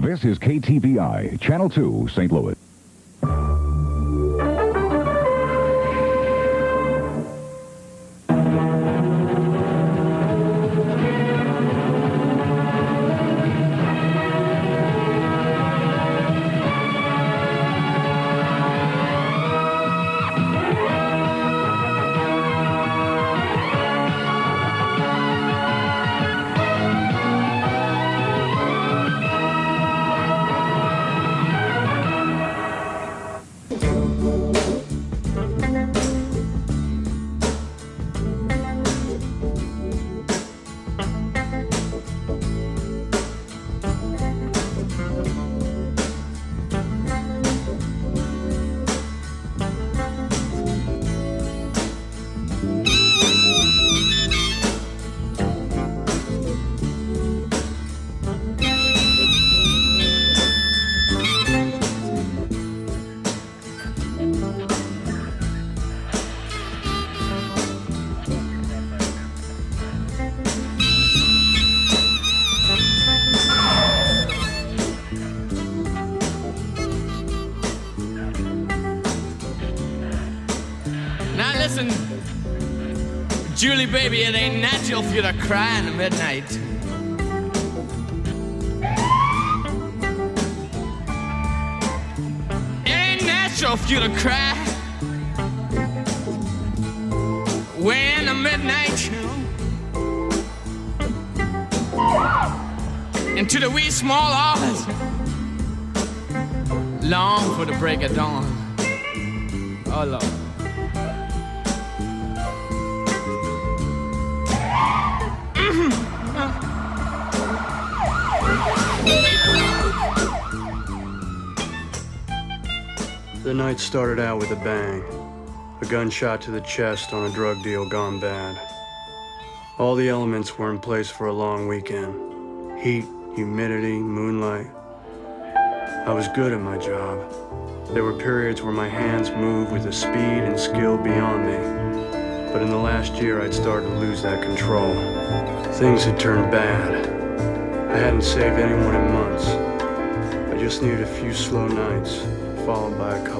This is KTVI, Channel 2, St. Louis. Julie, baby, it ain't natural for you to cry in the midnight. It ain't natural for you to cry in the midnight. Into the wee small hours, long for the break of dawn. Oh Lord. The night started out with a bang. A gunshot to the chest on a drug deal gone bad. All the elements were in place for a long weekend heat, humidity, moonlight. I was good at my job. There were periods where my hands moved with a speed and skill beyond me. But in the last year, I'd started to lose that control. Things had turned bad. I hadn't saved anyone in months. I just needed a few slow nights, followed by a couple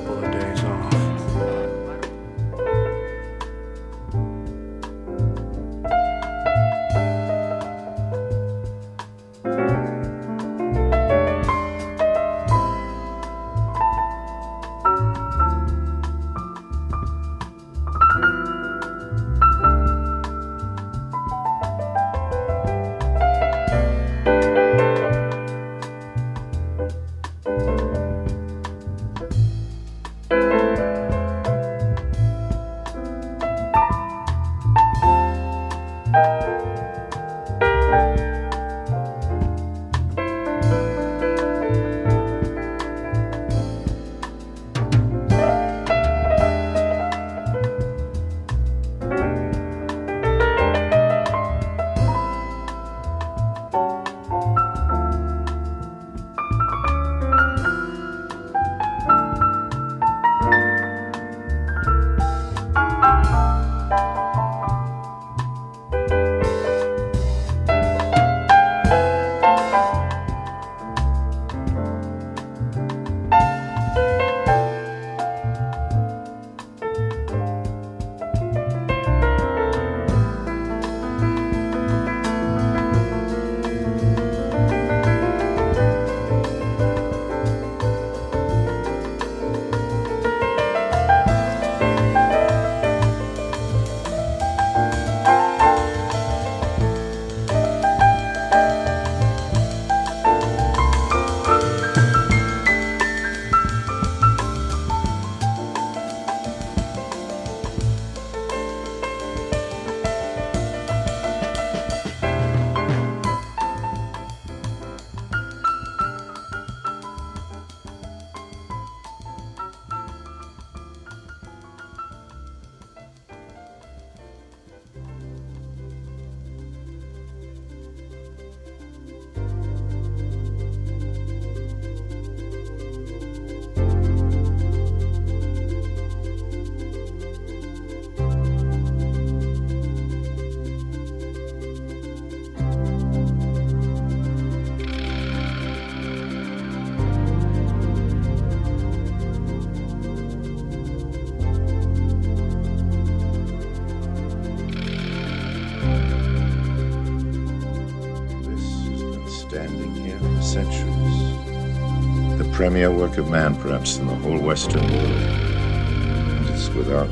of man, perhaps, in the whole Western world. And it's without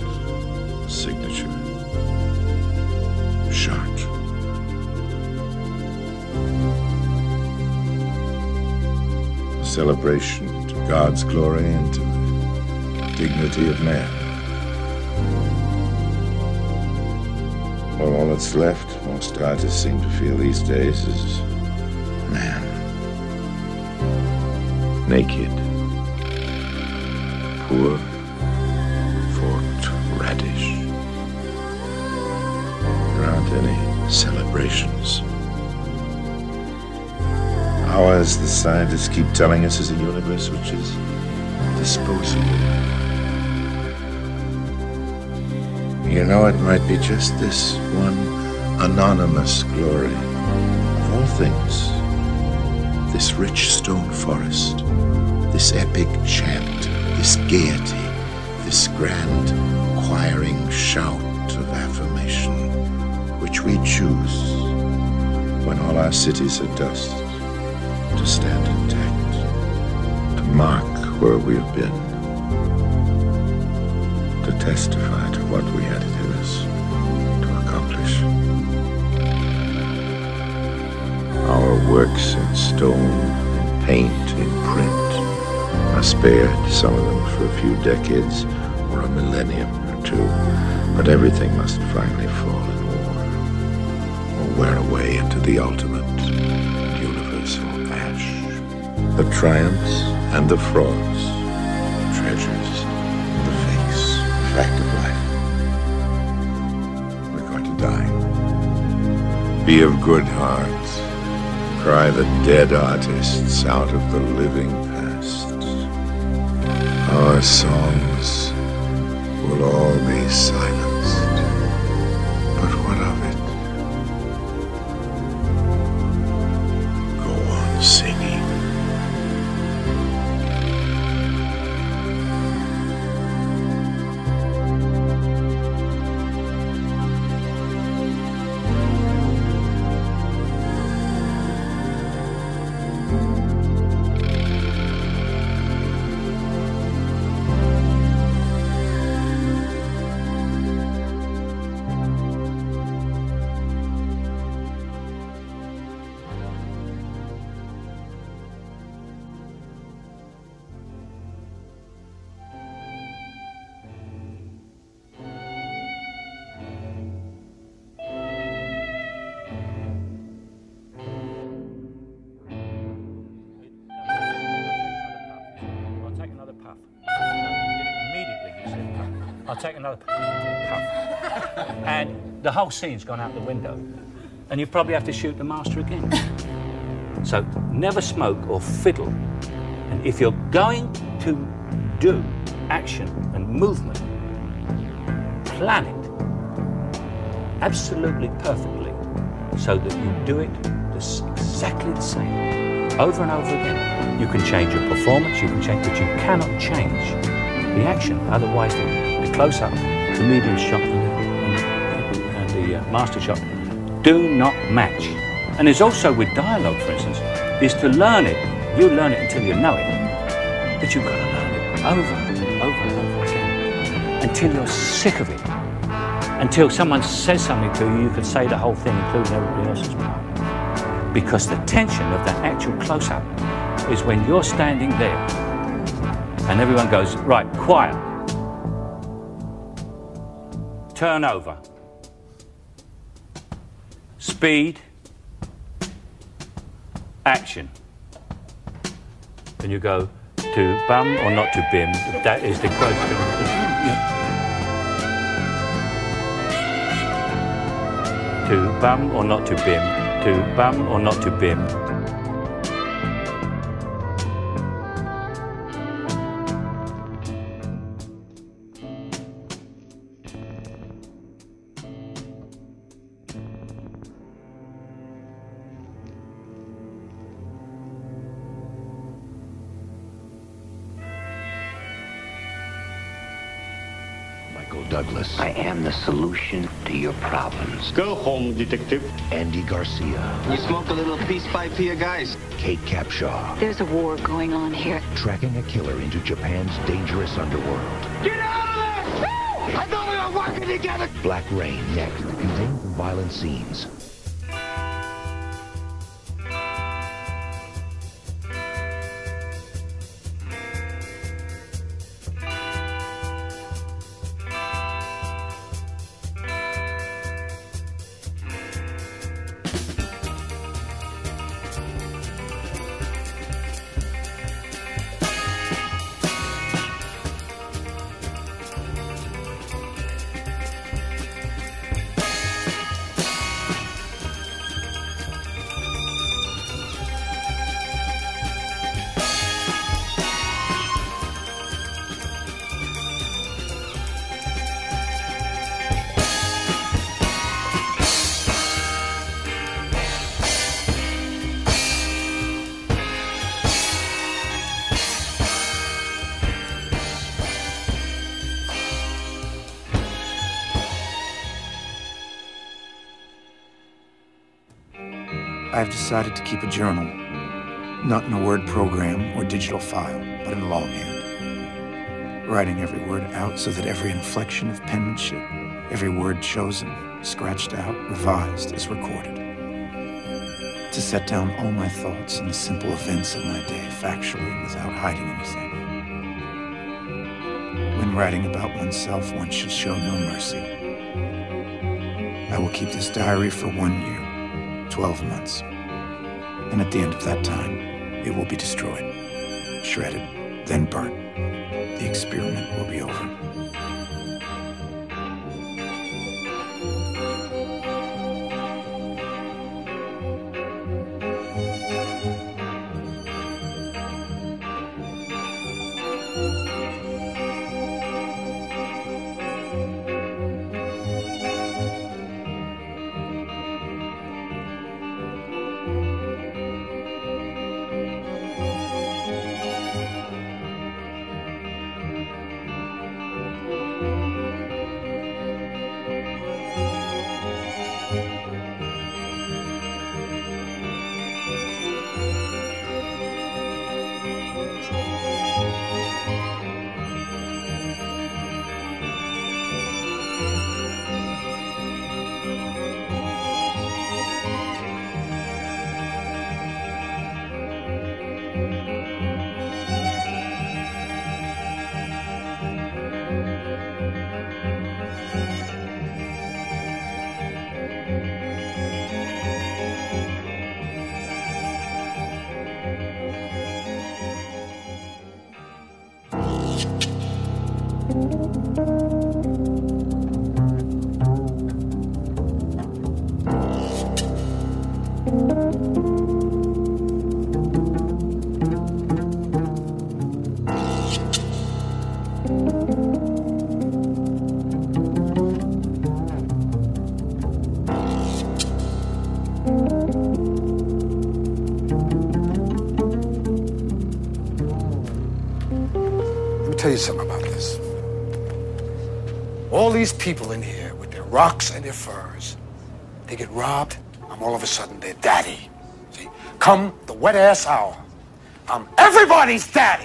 signature. Chartres. A celebration to God's glory and to the dignity of man. Well, all that's left, most artists seem to feel these days, is man. Naked. Poor, forked radish. There aren't any celebrations. Ours, the scientists keep telling us, is a universe which is disposable. You know, it might be just this one anonymous glory of all things. This rich stone forest, this epic chant, this gaiety, this grand choiring shout of affirmation, which we choose when all our cities are dust to stand intact, to mark where we've been to testify to what we had in us to accomplish. Our works in stone, in paint, in print are spared, some of them for a few decades or a millennium or two, but everything must finally fall in war or wear away into the ultimate universal ash. The triumphs and the frauds, the treasures, the fakes, fact of life. We're going to die. Be of good heart. Cry the dead artists out of the living. Our songs will all be silenced. Take another puff. and the whole scene's gone out the window. And you probably have to shoot the master again. So never smoke or fiddle. And if you're going to do action and movement, plan it absolutely perfectly so that you do it exactly the same over and over again. You can change your performance, you can change, but you cannot change the action. Otherwise, the, the medium shot, and the, and the, uh, master shot do not match. And it's also with dialogue, for instance, is to learn it. You learn it until you know it, but you've got to learn it over and over and over again until you're sick of it. Until someone says something to you, you can say the whole thing, including everybody else's part. Because the tension of that actual close up is when you're standing there and everyone goes, right, quiet. Turn over. Speed. Action. And you go to bum or not to bim. That is the question. To bum or not to bim. To bum or not to bim. Problems. Go home, detective. Andy Garcia. You smoke a little peace pipe here, guys? Kate Capshaw, There's a war going on here. tracking a killer into Japan's dangerous underworld. Get out of there! I thought we were working together! Black Rain next contains violent scenes. I've decided to keep a journal, not in a word program or digital file, but in longhand. Writing every word out so that every inflection of penmanship, every word chosen, scratched out, revised, is recorded. To set down all my thoughts and the simple events of my day factually without hiding anything. When writing about oneself, one should show no mercy. I will keep this diary for one year, 12 months. And at the end of that time, it will be destroyed, shredded, then burnt. The experiment will be over. Let these people in here with their rocks and their furs, they get robbed, I'm all of a sudden their daddy. See, come the wet ass hour, I'm everybody's daddy.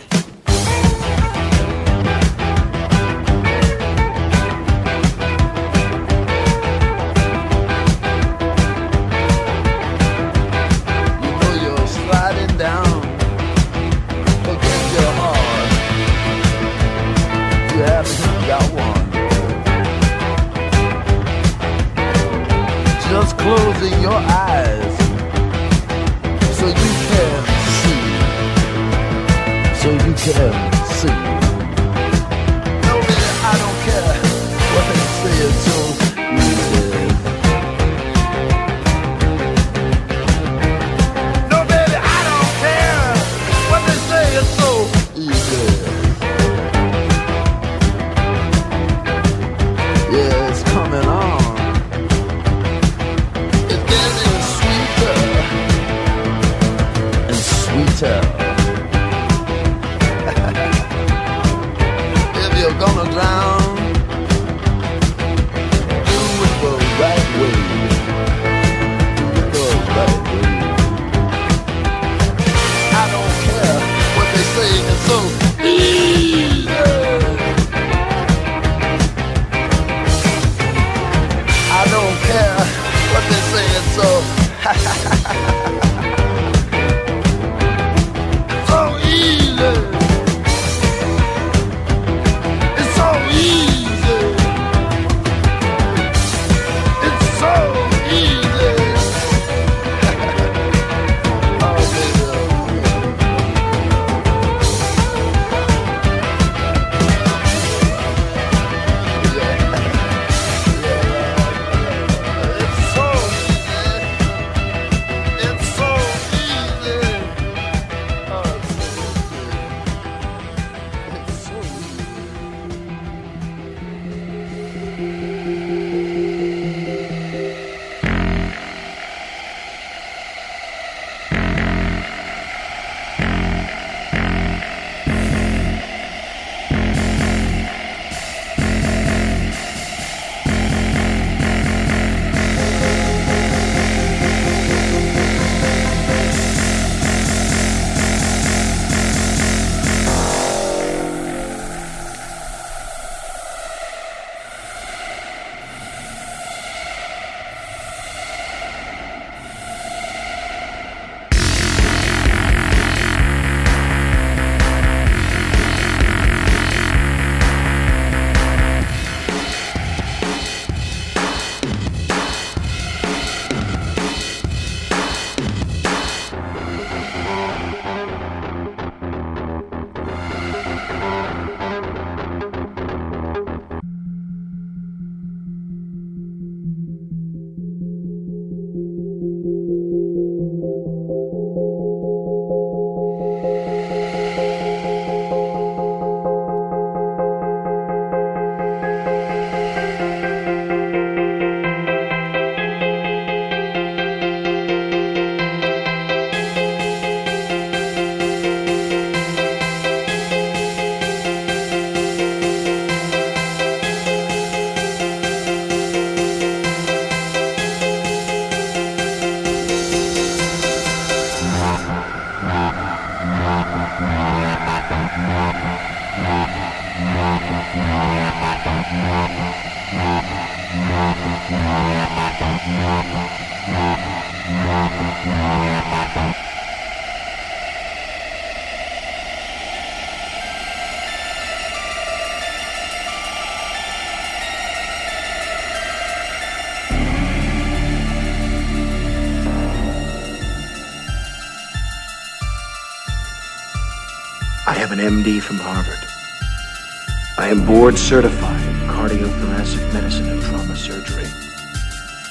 Board certified in cardiothoracic medicine and trauma surgery.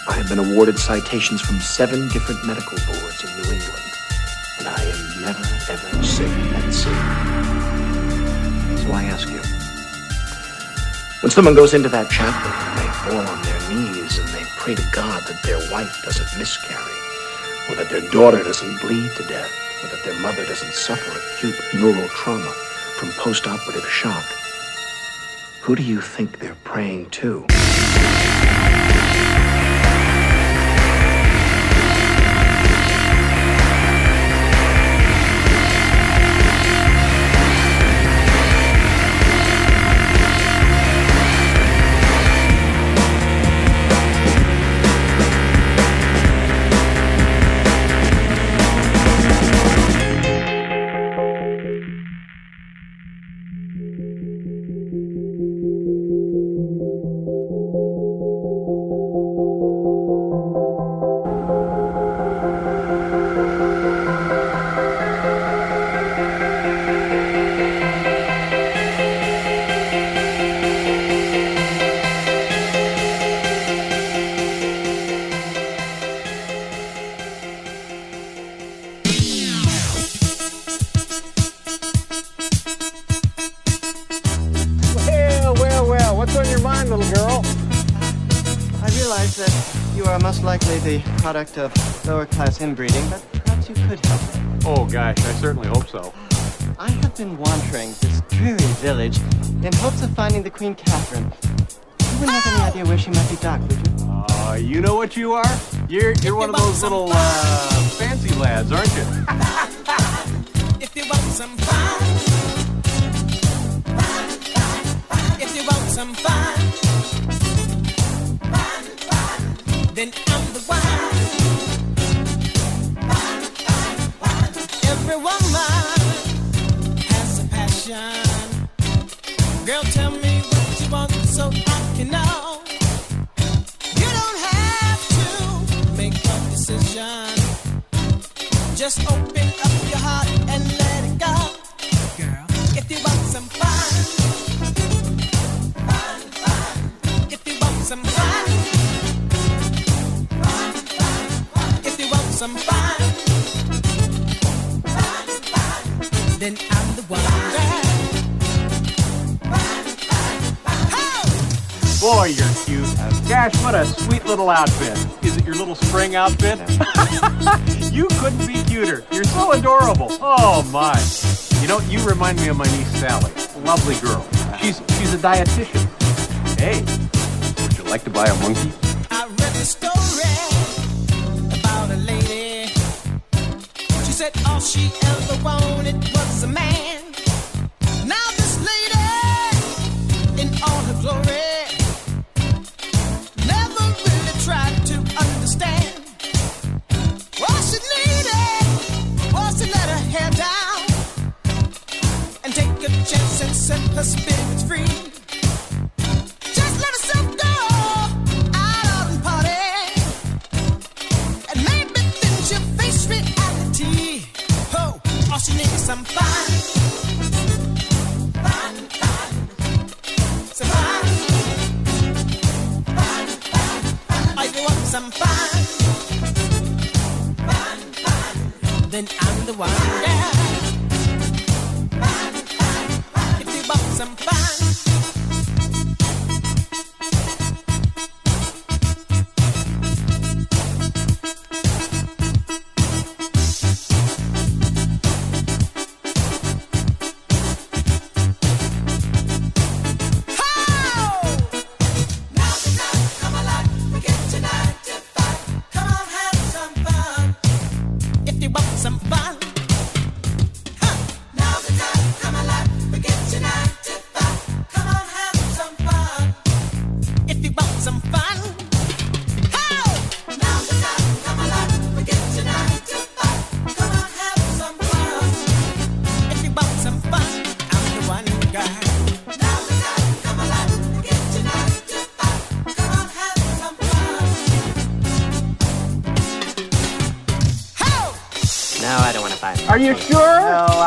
I have been awarded citations from seven different medical boards in New England, and I am never, ever sick at sea. So I ask you, when someone goes into that chapel, they fall on their knees and they pray to God that their wife doesn't miscarry, or that their daughter doesn't bleed to death, or that their mother doesn't suffer acute neural trauma from post-operative shock. Who do you think they're praying to? Inbreeding, but perhaps you could help. Oh, gosh, I certainly hope so. I have been wandering this dreary village in hopes of finding the Queen Catherine. You wouldn't have any idea where she might be docked, would you? Uh, you know what you are? You're you're one of those little uh, fancy lads, aren't you? If you want some fun, if you want some fun, then I'm the one. Every woman has a passion. Girl, tell me what you want so I can know. You don't have to make a decision. Just open up your heart and let it go. Girl, if you want some fun, fun, fun. If you want some fun, fun, fun. If you want some fun, fun, Boy, you're cute. Gosh, what a sweet little outfit. Is it your little spring outfit? you couldn't be cuter. You're so adorable. Oh my. You know, you remind me of my niece Sally. Lovely girl. She's she's a dietitian. Hey, would you like to buy a monkey? Said all she ever wanted was a man.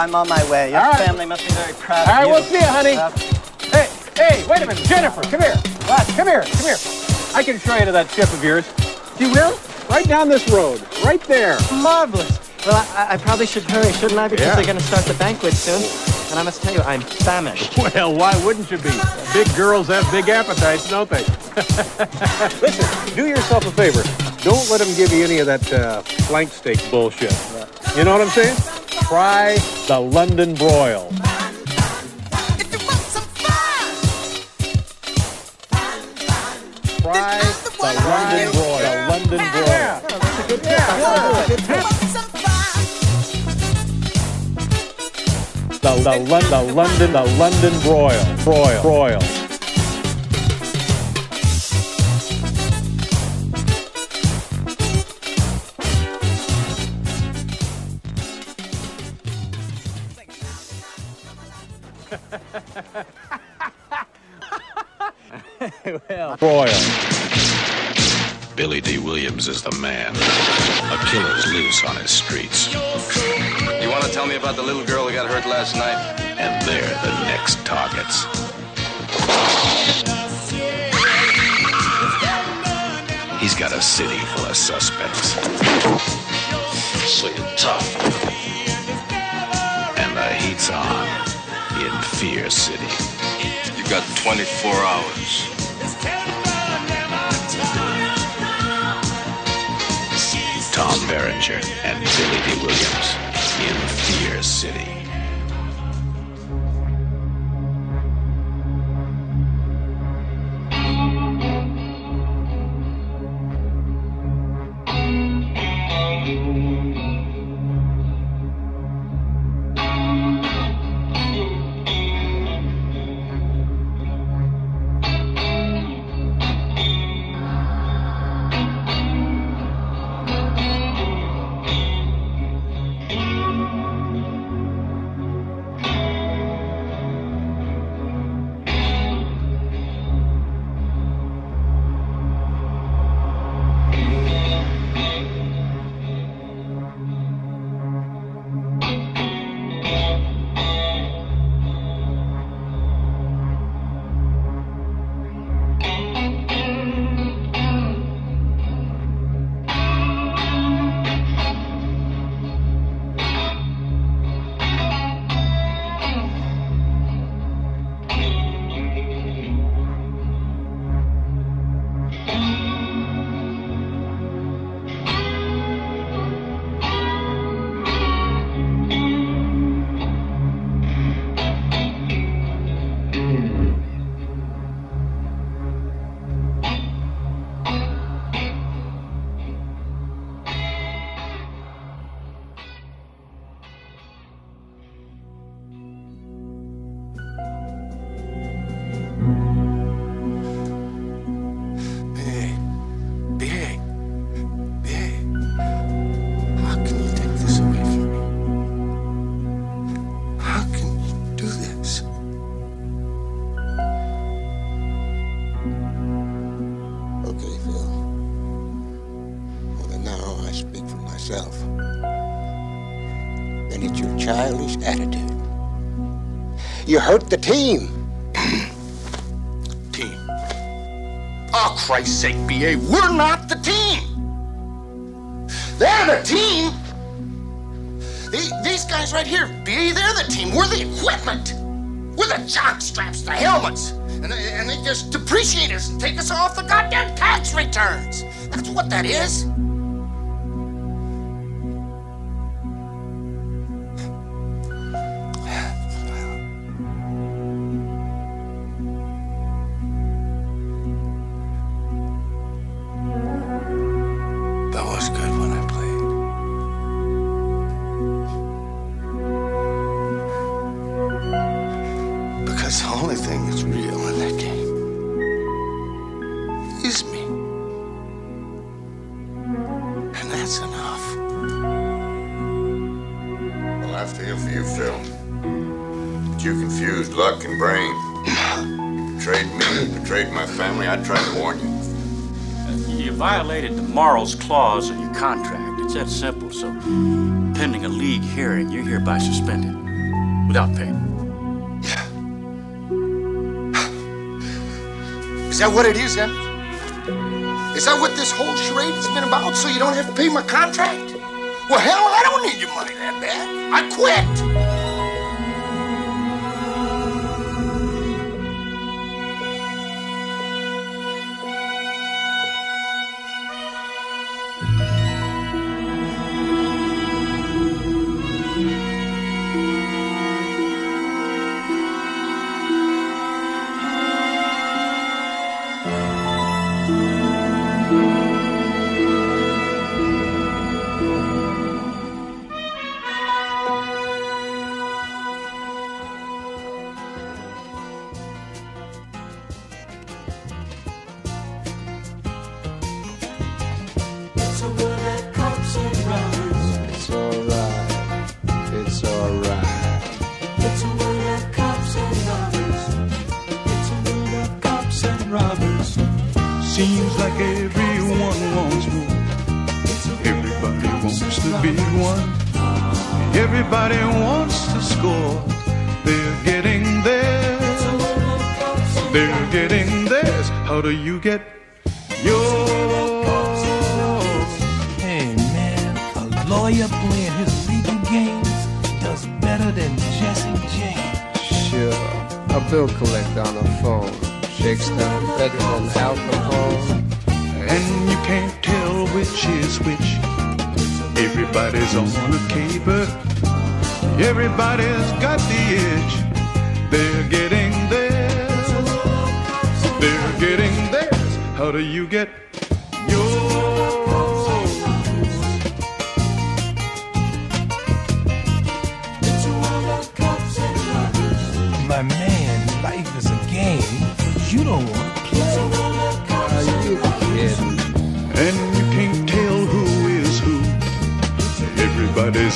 I'm on my way. Your right. family must be very proud All right, we'll see you, honey. Uh, Hey, hey, wait a minute. Jennifer, come here. Come here, come here. I can show you to that ship of yours. You will? Right down this road. Right there. Marvelous. Well, I, I probably should hurry, shouldn't I? Because Yeah. they're going to start the banquet soon. And I must tell you, I'm famished. Well, why wouldn't you be? Big girls have big appetites, don't they? Listen, do yourself a favor. Don't let them give you any of that uh, flank steak bullshit. You know what I'm saying? Try the London broil. The London broil. The London broil. Yeah, that's a good The, the, Lon- the London, the London broil, broil, broil. Broil. Billy Dee Williams is the man. A killer's loose on his streets. You want to tell me about the little girl who got hurt last night? And they're the next targets. He's got a city full of suspects. So you're tough. And the heat's on in Fear City. You got 24 hours. Berenger and Billy Dee Williams in Fear City. You hurt the team. Team. Oh, Christ's sake, B.A., we're not the team. They're the team. The- These guys right here, B.A., they're the team. We're the equipment. We're the jock straps, the helmets. And they, and they just depreciate us and take us off the goddamn tax returns. That's what that is. Luck and brain. Betrayed me, betrayed my family. I tried to warn you. You violated the morals clause in your contract. It's that simple. So pending a league hearing, you're hereby suspended without pay. Is that what it is then? Is that what this whole charade has been about? So you don't have to pay my contract? Well, hell, I don't need your money that bad. I quit. Lawyer playing his legal games does better than Jesse James. Sure, a bill collector on the phone shakes down better than alcohol. And you can't tell which is which. Everybody's on a caper. Everybody's got the itch. They're getting theirs. They're getting theirs. How do you get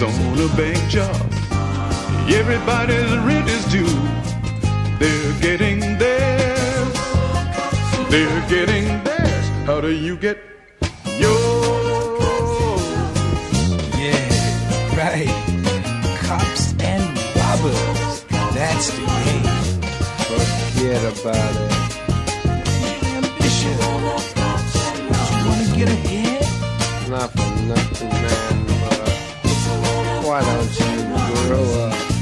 Everybody's on a bank job. Everybody's rent is due. They're getting theirs. They're getting theirs. How do you get yours? Yeah, right. Cops and robbers. That's the game. Forget about it. Ambition. You want to get ahead? Not for nothing, man, but why don't you grow up?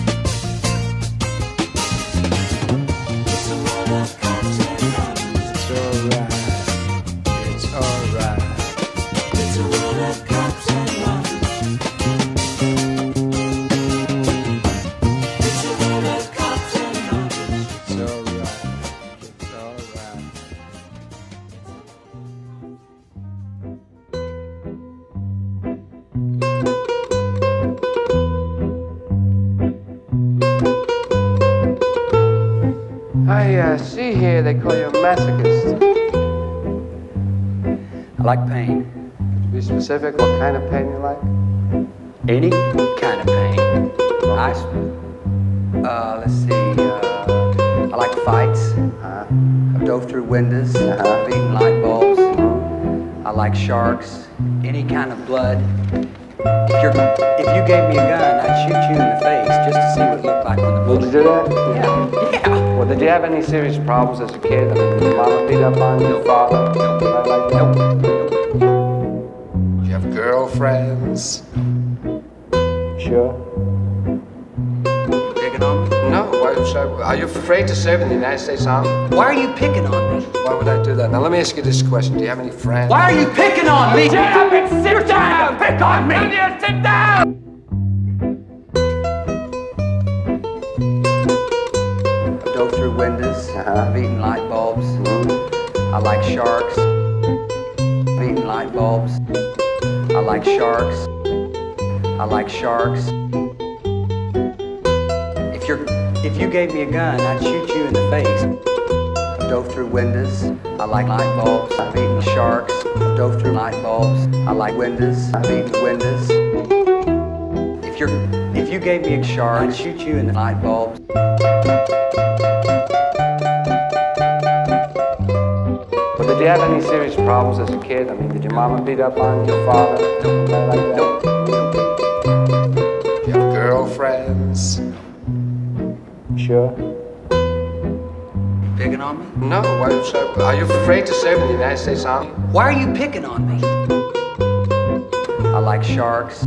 I uh, see here they call you a masochist. I like pain. To be specific, what kind of pain you like? Any kind of pain. I, uh, let's see, uh, I like fights. I've dove through windows. I've eaten light bulbs. I like sharks. Any kind of blood. If, you're, if you gave me a gun, I'd shoot you in the face just to see what it looked like when the Would bullet. you do that? Yeah. Yeah. Well, did you have any serious problems as a kid? I mean, did your mama beat up on your father? Nope. Like that? Did you have girlfriends? Sure. Picking on me? No. Why should are you afraid to serve in the United States Army? Why are you picking on me? Why would I do that? Now, let me ask you this question. Do you have any friends? Why are you picking on me? Get up and sit down! Pick on me! You sit down! I've eaten light bulbs. I like sharks. I've eaten light bulbs. I like sharks. I like sharks. If you're if you gave me a gun, I'd shoot you in the face. I've dove through windows. I like light bulbs. I've eaten sharks. I've dove through light bulbs. I like windows. I've eaten windows. If you're if you gave me a shark, I'd shoot you in the light bulbs. Did you have any serious problems as a kid? I mean, did your mama beat up on your father? Nope. Like that? Nope. girlfriends? Sure. Picking on me? No. Why, are you afraid to serve in the United States Army? Why are you picking on me? I like sharks.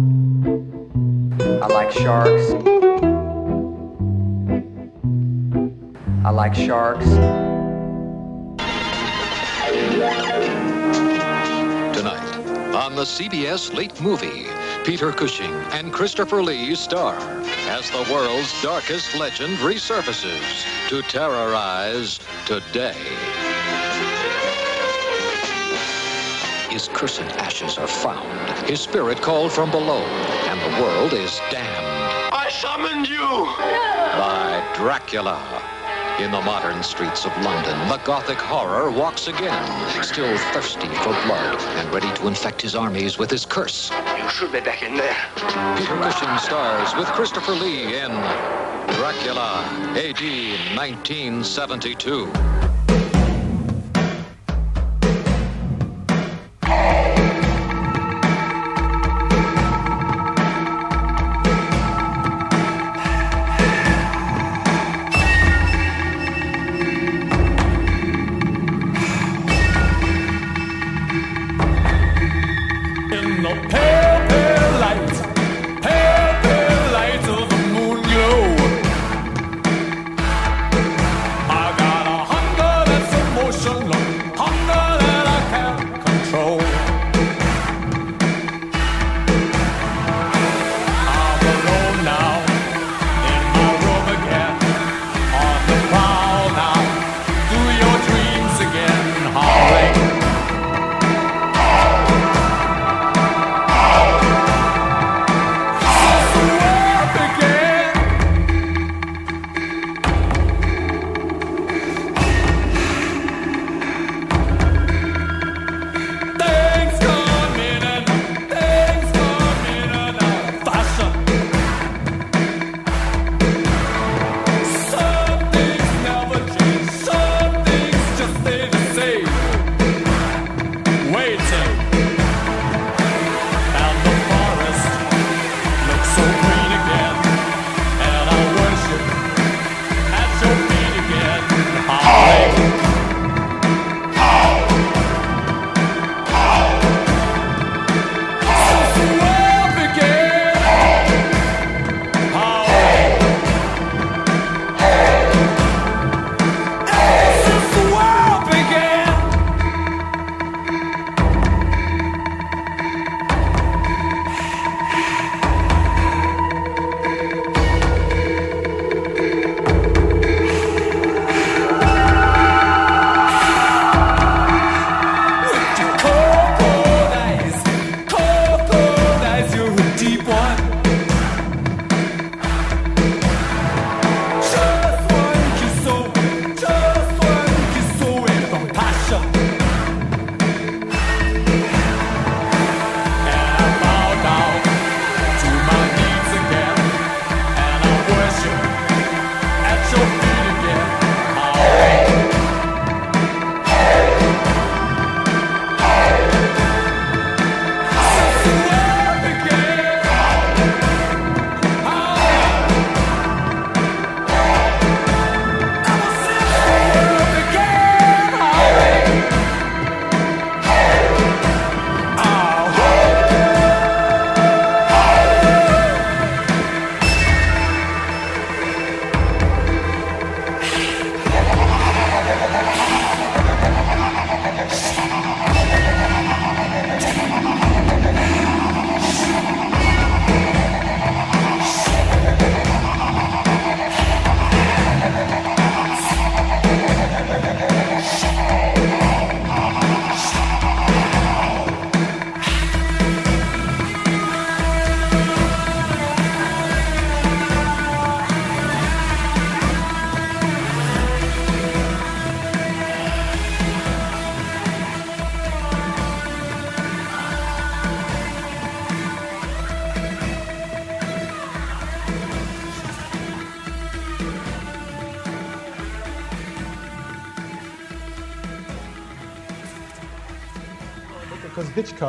I like sharks. I like sharks. On the CBS late movie, Peter Cushing and Christopher Lee star as the world's darkest legend resurfaces to terrorize today. His cursed ashes are found, his spirit called from below, and the world is damned I summoned you! by Dracula. In the modern streets of London, the Gothic horror walks again, still thirsty for blood and ready to infect his armies with his curse. You should be back in there. Peter Cushing stars with Christopher Lee in Dracula, AD 1972.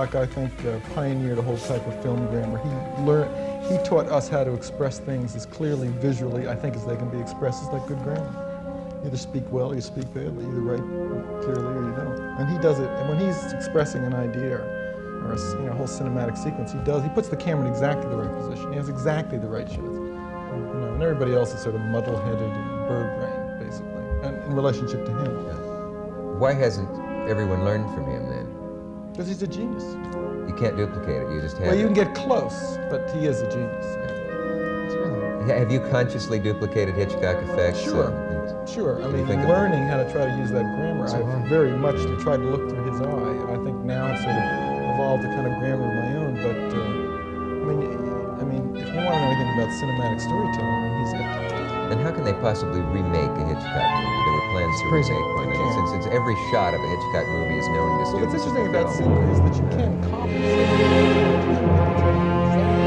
Hitchcock, I think, uh, pioneered a whole type of film grammar. He learned, he taught us how to express things as clearly visually, I think, as they can be expressed. It's like good grammar. You either speak well or you speak badly. You either write clearly or you don't. And he does it. And when he's expressing an idea or a you know, whole cinematic sequence, he does. He puts the camera in exactly the right position. He has exactly the right shots. You know, and everybody else is sort of muddle-headed and bird-brained, basically, and in relationship to him. Why hasn't everyone learned from him? Because he's a genius. You can't duplicate it. You just have. Well, you it. can get close, but he is a genius. Ha- Have you consciously duplicated Hitchcock effects? Sure. uh, Sure. I What do you mean, think in of it? learning how to try to use that grammar, So I've very much tried to look through his eye, and I think now I've sort of evolved a kind of grammar of my own. But uh, I mean, I mean, if you want to know anything about cinematic storytelling, I mean, he's it. Then how can they possibly remake a Hitchcock movie? There were plans to crazy. remake one. They and can't. Since, since every shot of a Hitchcock movie is known to Well, students what's interesting about film. cinema is that you can Thank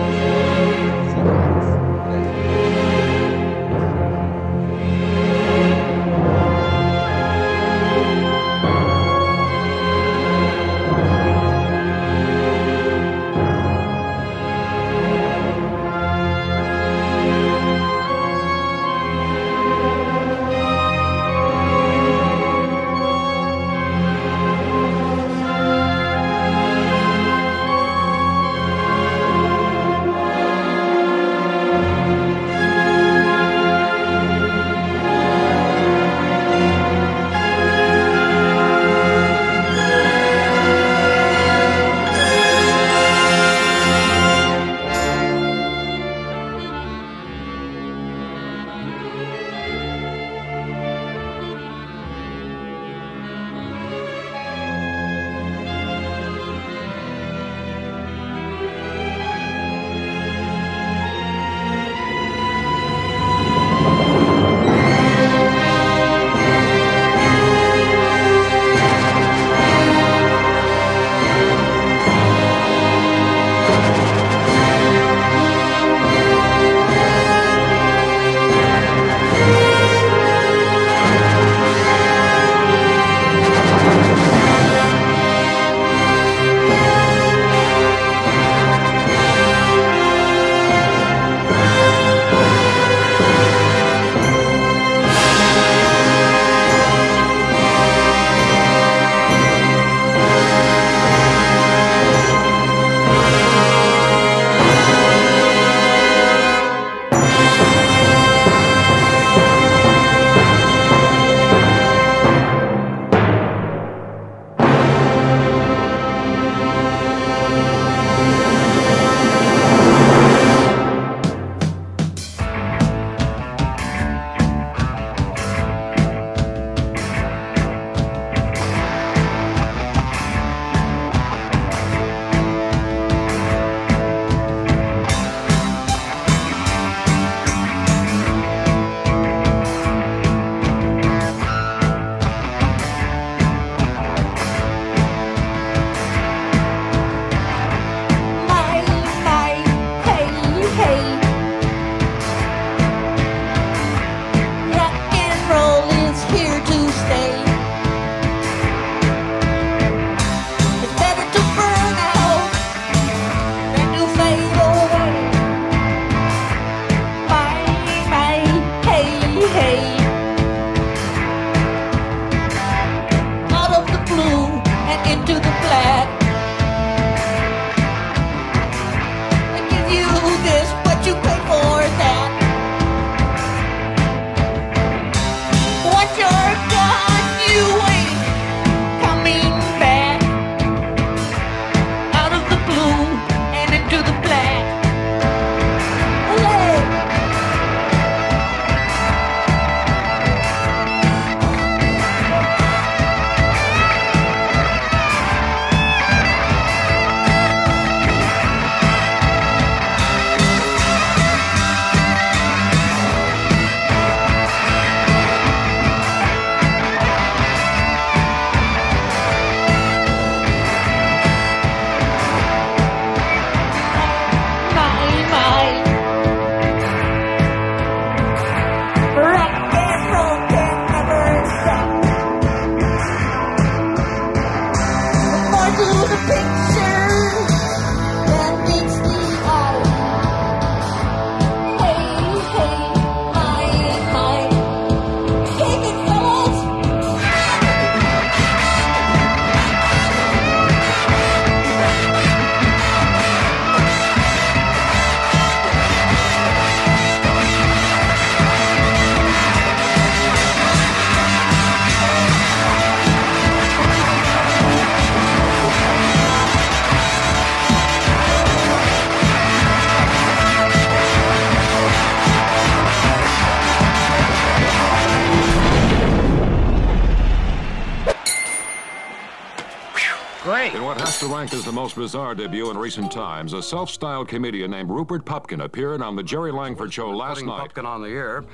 has as the most bizarre debut in recent times, a self-styled comedian named Rupert Pupkin appeared on the Jerry Langford Show last Putting night. Pupkin on the air.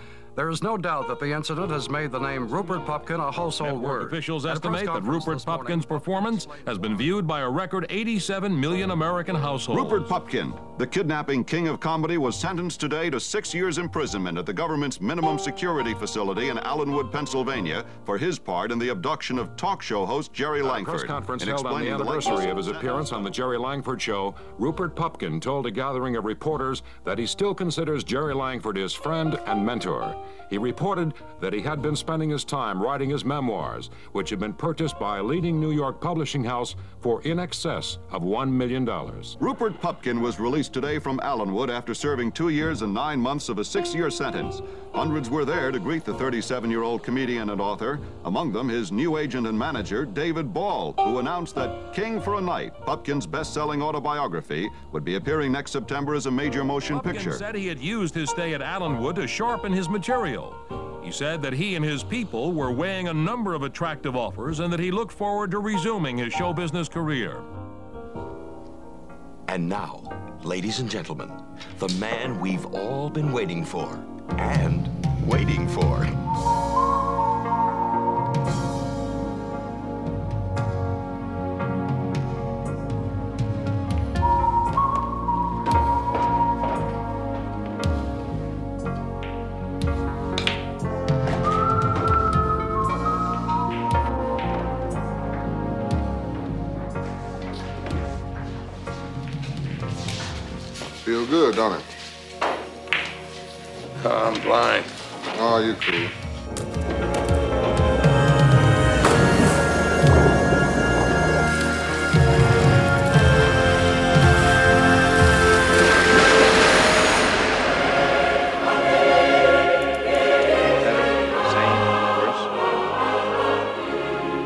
There is no doubt that the incident has made the name Rupert Pupkin a household Network word. officials At a press estimate that Rupert this morning- Pupkin's performance has been viewed by a record 87 million American households. Rupert Pupkin, the kidnapping king of comedy, was sentenced today to six years imprisonment at the government's minimum security facility in Allenwood, Pennsylvania, for his part in the abduction of talk show host Jerry At a Langford. press conference In held on the anniversary latest- of his appearance on the Jerry Langford Show, Rupert Pupkin told a gathering of reporters that he still considers Jerry Langford his friend and mentor. He reported that he had been spending his time writing his memoirs, which had been purchased by a leading New York publishing house for in excess of $1 million. Rupert Pupkin was released today from Allenwood after serving two years and nine months of a six year sentence. Hundreds were there to greet the 37 year old comedian and author, among them his new agent and manager, David Ball, who announced that King for a Night, Pupkin's best selling autobiography, would be appearing next September as a major motion Pupkin picture. said he had used his stay at Allenwood to sharpen his material. He said that he and his people were weighing a number of attractive offers and that he looked forward to resuming his show business career. And now, ladies and gentlemen, the man we've all been waiting for and waiting for. Feel don't it? Uh, I'm blind. Oh, you cool.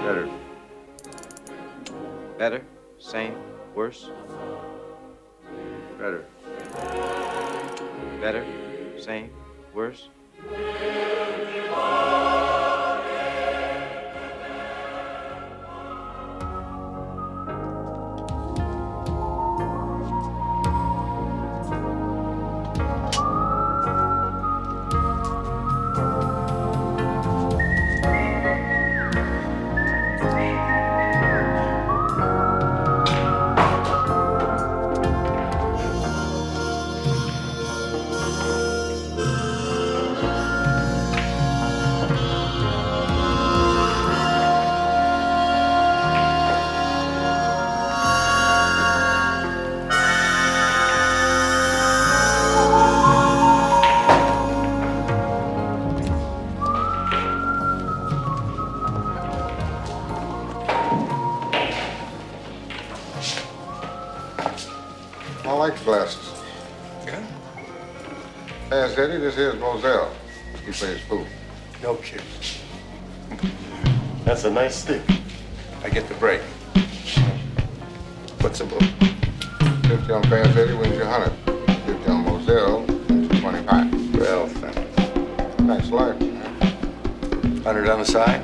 Better. Better. Same. Worse. Eddie, this here's Moselle. He plays pool. No kidding. That's a nice stick. I get the break. What's the book? 50 on Pass Eddie wins you 100. 50 on Moselle wins you 25. Well, thanks. Nice life, man. 100 on the side?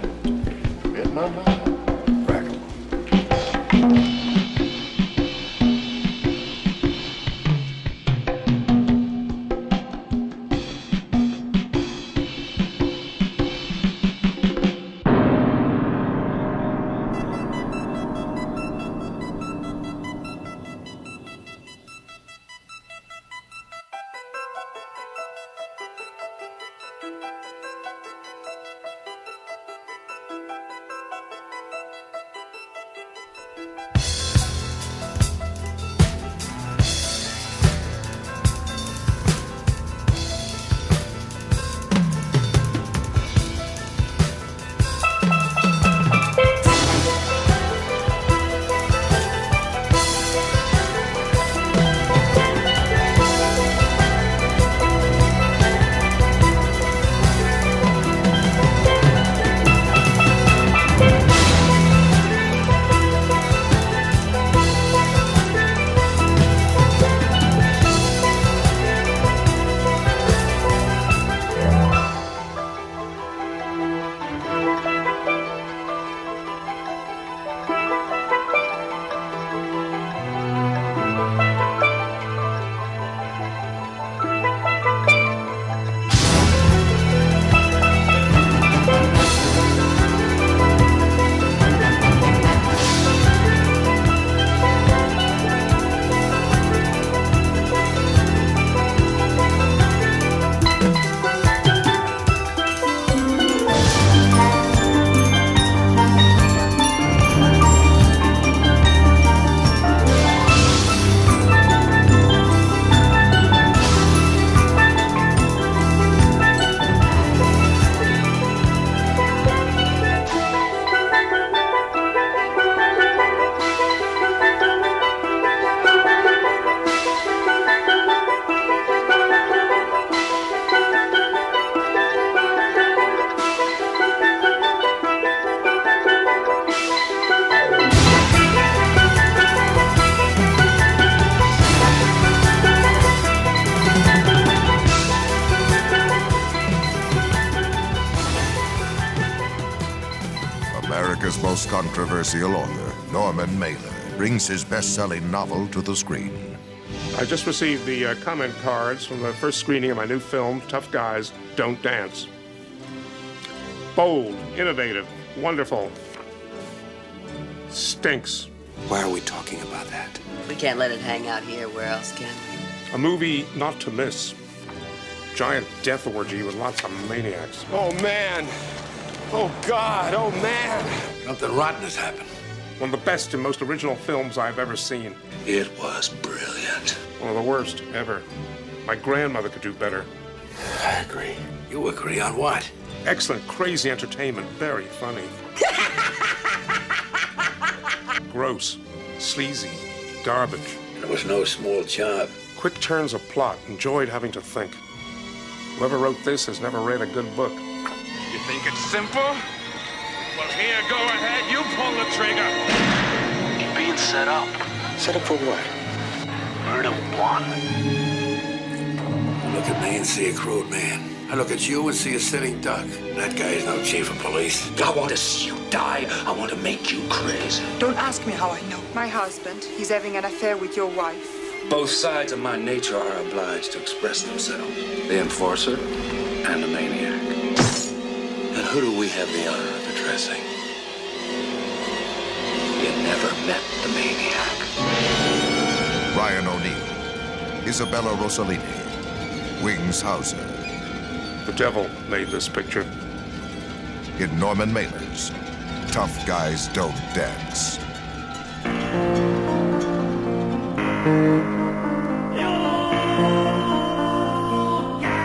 Mailer, brings his best selling novel to the screen. I just received the uh, comment cards from the first screening of my new film, Tough Guys Don't Dance. Bold, innovative, wonderful. Stinks. Why are we talking about that? We can't let it hang out here. Where else can we? A movie not to miss. Giant death orgy with lots of maniacs. Oh, man. Oh, God. Oh, man. Something rotten has happened. One of the best and most original films I've ever seen. It was brilliant. One of the worst ever. My grandmother could do better. I agree. You agree on what? Excellent, crazy entertainment. Very funny. Gross, sleazy, garbage. It was no small job. Quick turns of plot. Enjoyed having to think. Whoever wrote this has never read a good book. You think it's simple? Well, here, go ahead. You pull the trigger. You're being set up. Set up for what? Murder one. I look at me and see a crude man. I look at you and see a sitting duck. That guy is no chief of police. I want to see you die. I want to make you crazy. Don't ask me how I know. My husband, he's having an affair with your wife. Both sides of my nature are obliged to express themselves. The enforcer and the maniac. And who do we have the honor of addressing? You never met the maniac. Ryan O'Neal, Isabella Rossellini, Wings Hauser. The devil made this picture. In Norman Mailer's Tough Guys Don't Dance.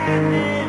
Call